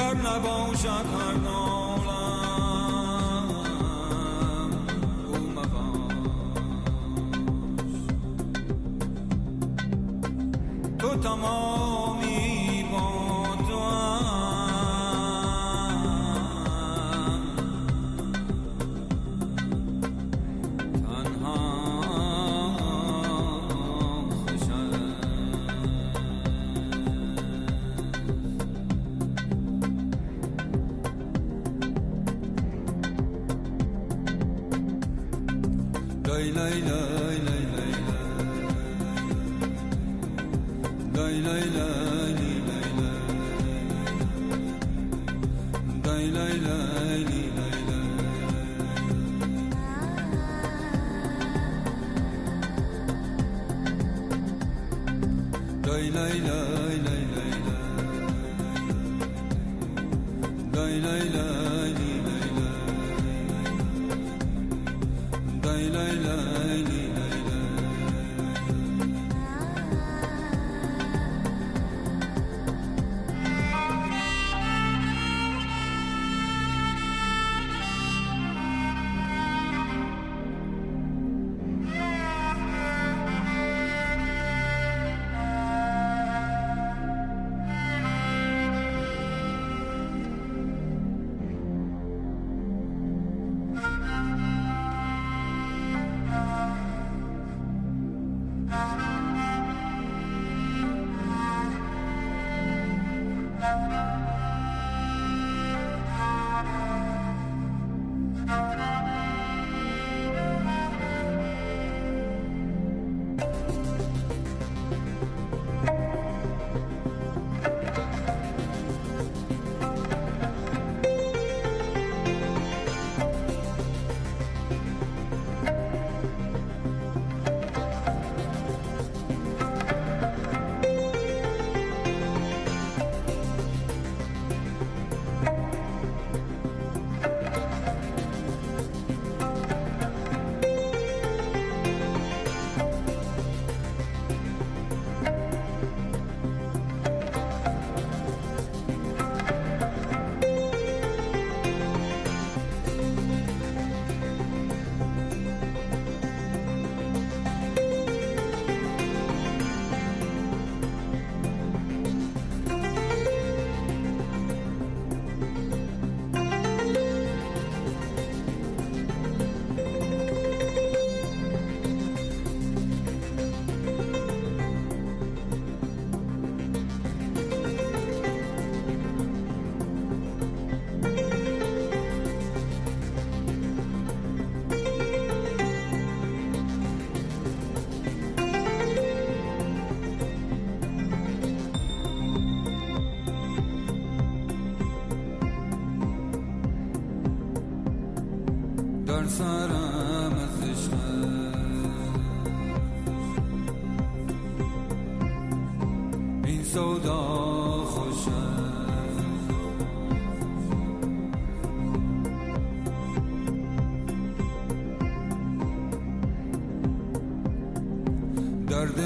Garde ma banque, j'en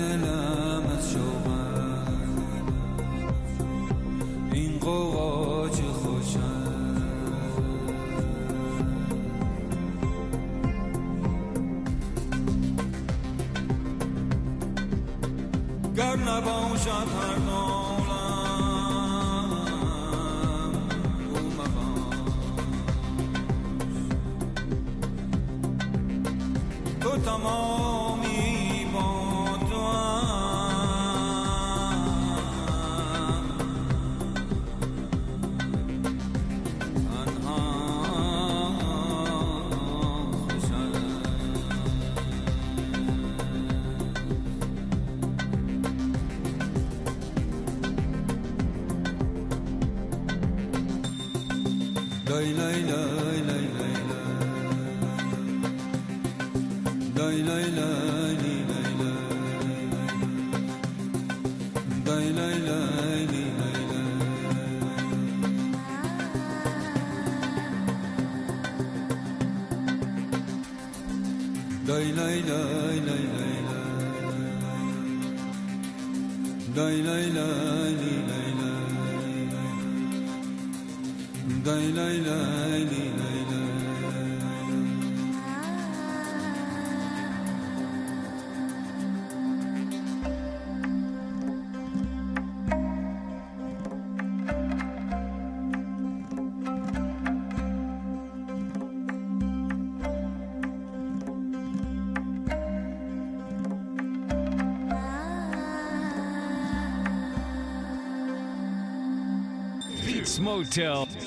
la la Beats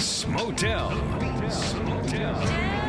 The Beats Motel.